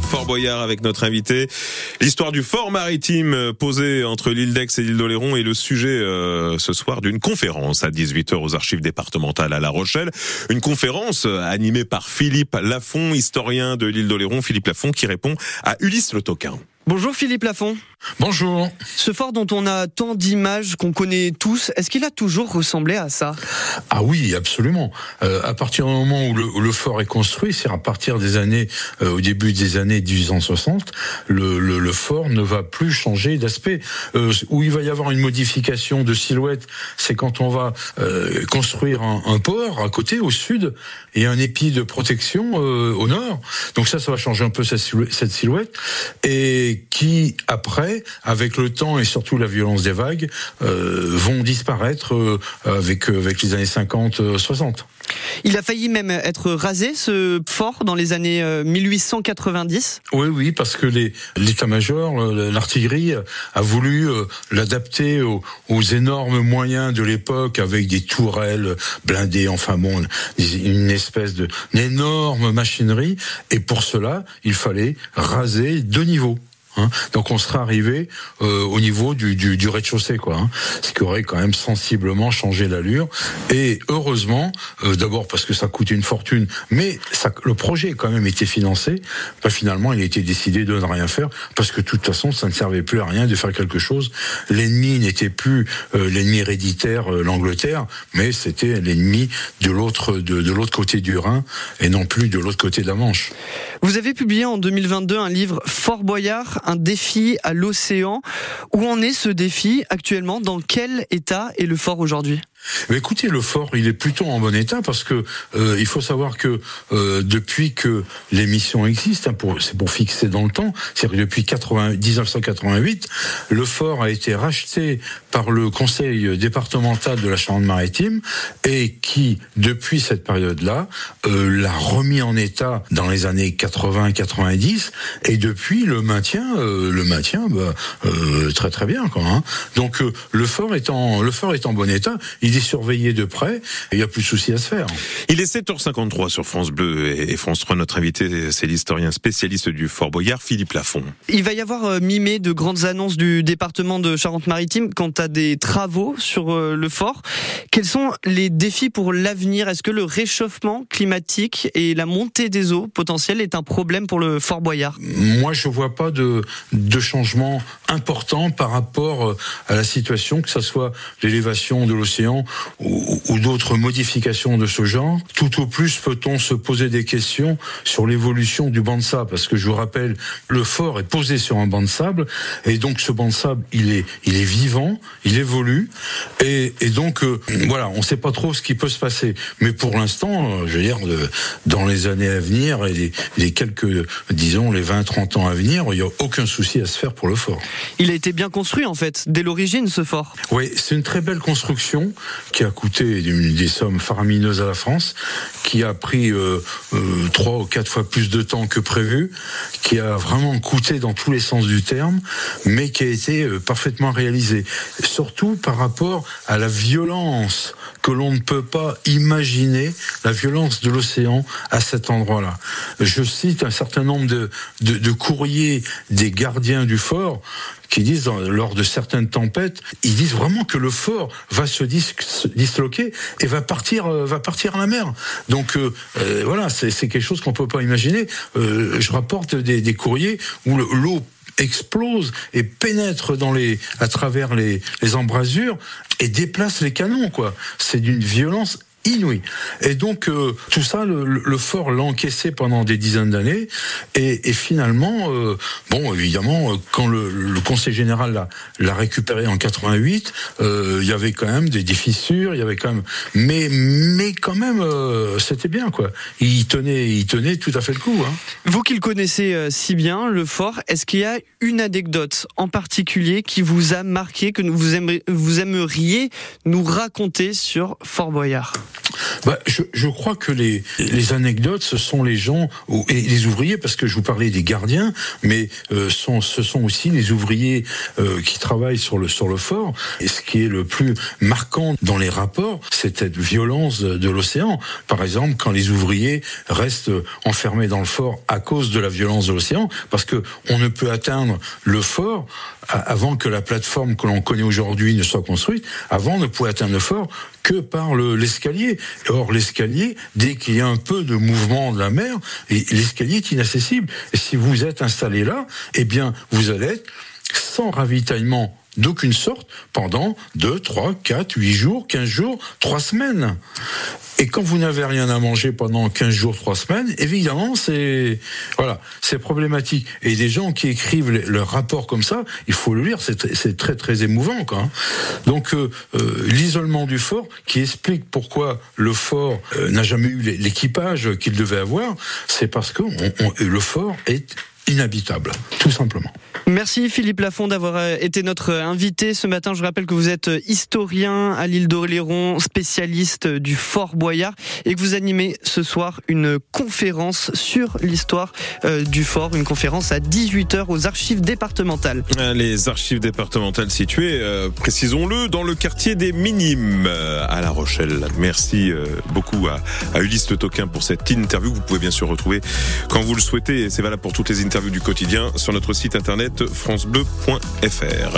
Fort Boyard avec notre invité. L'histoire du fort maritime euh, posé entre l'île d'Aix et l'île d'Oléron est le sujet euh, ce soir d'une conférence à 18h aux archives départementales à La Rochelle. Une conférence euh, animée par Philippe Lafont, historien de l'île d'Oléron. Philippe Lafont qui répond à Ulysse Le Toquin. Bonjour Philippe Lafont. Bonjour. Ce fort dont on a tant d'images qu'on connaît tous, est-ce qu'il a toujours ressemblé à ça? Ah oui, absolument. Euh, à partir du moment où le, où le fort est construit, c'est à partir des années, euh, au début des années 1860, le, le, le fort ne va plus changer d'aspect. Euh, où il va y avoir une modification de silhouette, c'est quand on va euh, construire un, un, port à côté, au sud, et un épi de protection euh, au nord. Donc ça, ça va changer un peu cette silhouette, cette silhouette. Et qui, après, avec le temps et surtout la violence des vagues, euh, vont disparaître euh, avec, euh, avec les années 50-60. Il a failli même être rasé, ce fort, dans les années 1890 Oui, oui, parce que l'état-major, l'artillerie, a voulu l'adapter aux, aux, énormes moyens de l'époque, avec des tourelles blindées, enfin bon, une espèce de énorme machinerie, et pour cela, il fallait raser deux niveaux. Hein. Donc on serait arrivé euh, au niveau du, du, du rez-de-chaussée, quoi. Hein, ce qui aurait quand même sensiblement changé l'allure. Et heureusement, euh, d'abord parce que ça coûtait une fortune, mais ça, le projet a quand même été financé. Bah, finalement, il a été décidé de ne rien faire parce que de toute façon, ça ne servait plus à rien de faire quelque chose. L'ennemi n'était plus euh, l'ennemi héréditaire, euh, l'Angleterre, mais c'était l'ennemi de l'autre de, de l'autre côté du Rhin et non plus de l'autre côté de la Manche. Vous avez publié en 2022 un livre Fort Boyard un défi à l'océan. Où en est ce défi actuellement? Dans quel état est le fort aujourd'hui? Écoutez, le fort, il est plutôt en bon état parce que euh, il faut savoir que euh, depuis que l'émission existe, hein, pour, c'est pour fixer dans le temps, c'est que depuis 80, 1988, le fort a été racheté par le conseil départemental de la Charente-Maritime et qui, depuis cette période-là, euh, l'a remis en état dans les années 80-90 et depuis le maintien, euh, le maintien, bah, euh, très très bien quoi. Hein. Donc euh, le fort est en le fort est en bon état. Est surveillé de près et il n'y a plus de souci à se faire. Il est 7h53 sur France Bleu et France 3. Notre invité, c'est l'historien spécialiste du Fort Boyard, Philippe Lafont. Il va y avoir mi-mai de grandes annonces du département de Charente-Maritime quant à des travaux sur le fort. Quels sont les défis pour l'avenir? Est-ce que le réchauffement climatique et la montée des eaux potentielles est un problème pour le Fort Boyard? Moi, je vois pas de, de changement important par rapport à la situation, que ce soit l'élévation de l'océan ou, ou d'autres modifications de ce genre. Tout au plus peut-on se poser des questions sur l'évolution du banc de sable, parce que je vous rappelle, le fort est posé sur un banc de sable, et donc ce banc de sable, il est, il est vivant, il évolue, et, et donc euh, voilà, on ne sait pas trop ce qui peut se passer. Mais pour l'instant, euh, je veux dire, dans les années à venir et les, les quelques, disons, les 20-30 ans à venir, il n'y a aucun souci à se faire pour le fort. Il a été bien construit en fait, dès l'origine ce fort. Oui, c'est une très belle construction qui a coûté des sommes faramineuses à la France, qui a pris euh, euh, trois ou quatre fois plus de temps que prévu, qui a vraiment coûté dans tous les sens du terme, mais qui a été euh, parfaitement réalisé. Surtout par rapport à la violence que l'on ne peut pas imaginer, la violence de l'océan à cet endroit-là. Je cite un certain nombre de, courriers des gardiens du fort qui disent lors de certaines tempêtes, ils disent vraiment que le fort va se dis disloquer et va partir, euh, va partir à la mer. Donc euh, euh, voilà, c'est quelque chose qu'on peut pas imaginer. Euh, je rapporte des, des courriers où l'eau explose et pénètre dans les, à travers les, les embrasures et déplace les canons, quoi. C'est d'une violence inouï. Et donc euh, tout ça, le, fort l'a encaissé pendant des dizaines d'années, et, finalement, euh, bon, évidemment, quand le, Conseil général l'a récupéré en 88, euh, il y avait quand même des, des, fissures, il y avait quand même, mais mais quand même, euh, c'était bien quoi. Il tenait, il tenait tout à fait le coup. Hein. Vous qui le connaissez euh, si bien, le fort, est-ce qu'il y a une anecdote en particulier qui vous a marqué, que vous aimeriez nous raconter sur Fort Boyard? Bah, je, crois que les, anecdotes, ce sont les gens et les ouvriers, parce que je vous parlais des gardiens, mais euh, ce sont aussi les ouvriers euh, qui travaillent sur le fort. Et ce qui est le plus marquant dans les rapports, c'est cette violence de l'océan. Par exemple, quand les ouvriers restent enfermés dans le fort à cause de la violence de l'océan, parce que on ne peut atteindre le fort avant que la plateforme que l'on connaît aujourd'hui ne soit construite. Avant, on ne pouvait atteindre le fort que par l'escalier. Or, l'escalier, dès qu'il y a un peu de mouvement de la mer, l'escalier est inaccessible. Si vous êtes installé là, eh bien, vous allez être sans ravitaillement d'aucune sorte pendant 2, 3, 4, 8 jours, 15 jours, 3 semaines. Et quand vous n'avez rien à manger pendant 15 jours, 3 semaines, évidemment, c'est voilà, c'est problématique. Et des gens qui écrivent leur rapport comme ça, il faut le lire, c'est très très émouvant. Quoi. Hein. Donc euh, euh, l'isolement du fort, qui explique pourquoi le fort euh, n'a jamais eu l'équipage qu'il devait avoir, c'est parce que le fort est inhabitable, tout simplement. Merci Philippe Lafont d'avoir euh, été notre invité ce matin. Je rappelle que vous êtes historien à l'île d'Oléron, spécialiste du Fort Boyard et que vous animez ce soir une conférence sur l'histoire euh, du fort, une conférence à 18h aux archives départementales. Euh, les archives départementales situées, précisons-le, dans le quartier des Minimes à La Rochelle. Merci beaucoup à, à Ulysse Le Toquin pour cette interview. Vous pouvez bien sûr retrouver quand vous le souhaitez. C'est valable pour toutes les interviews du quotidien sur notre site internet francebleu.fr.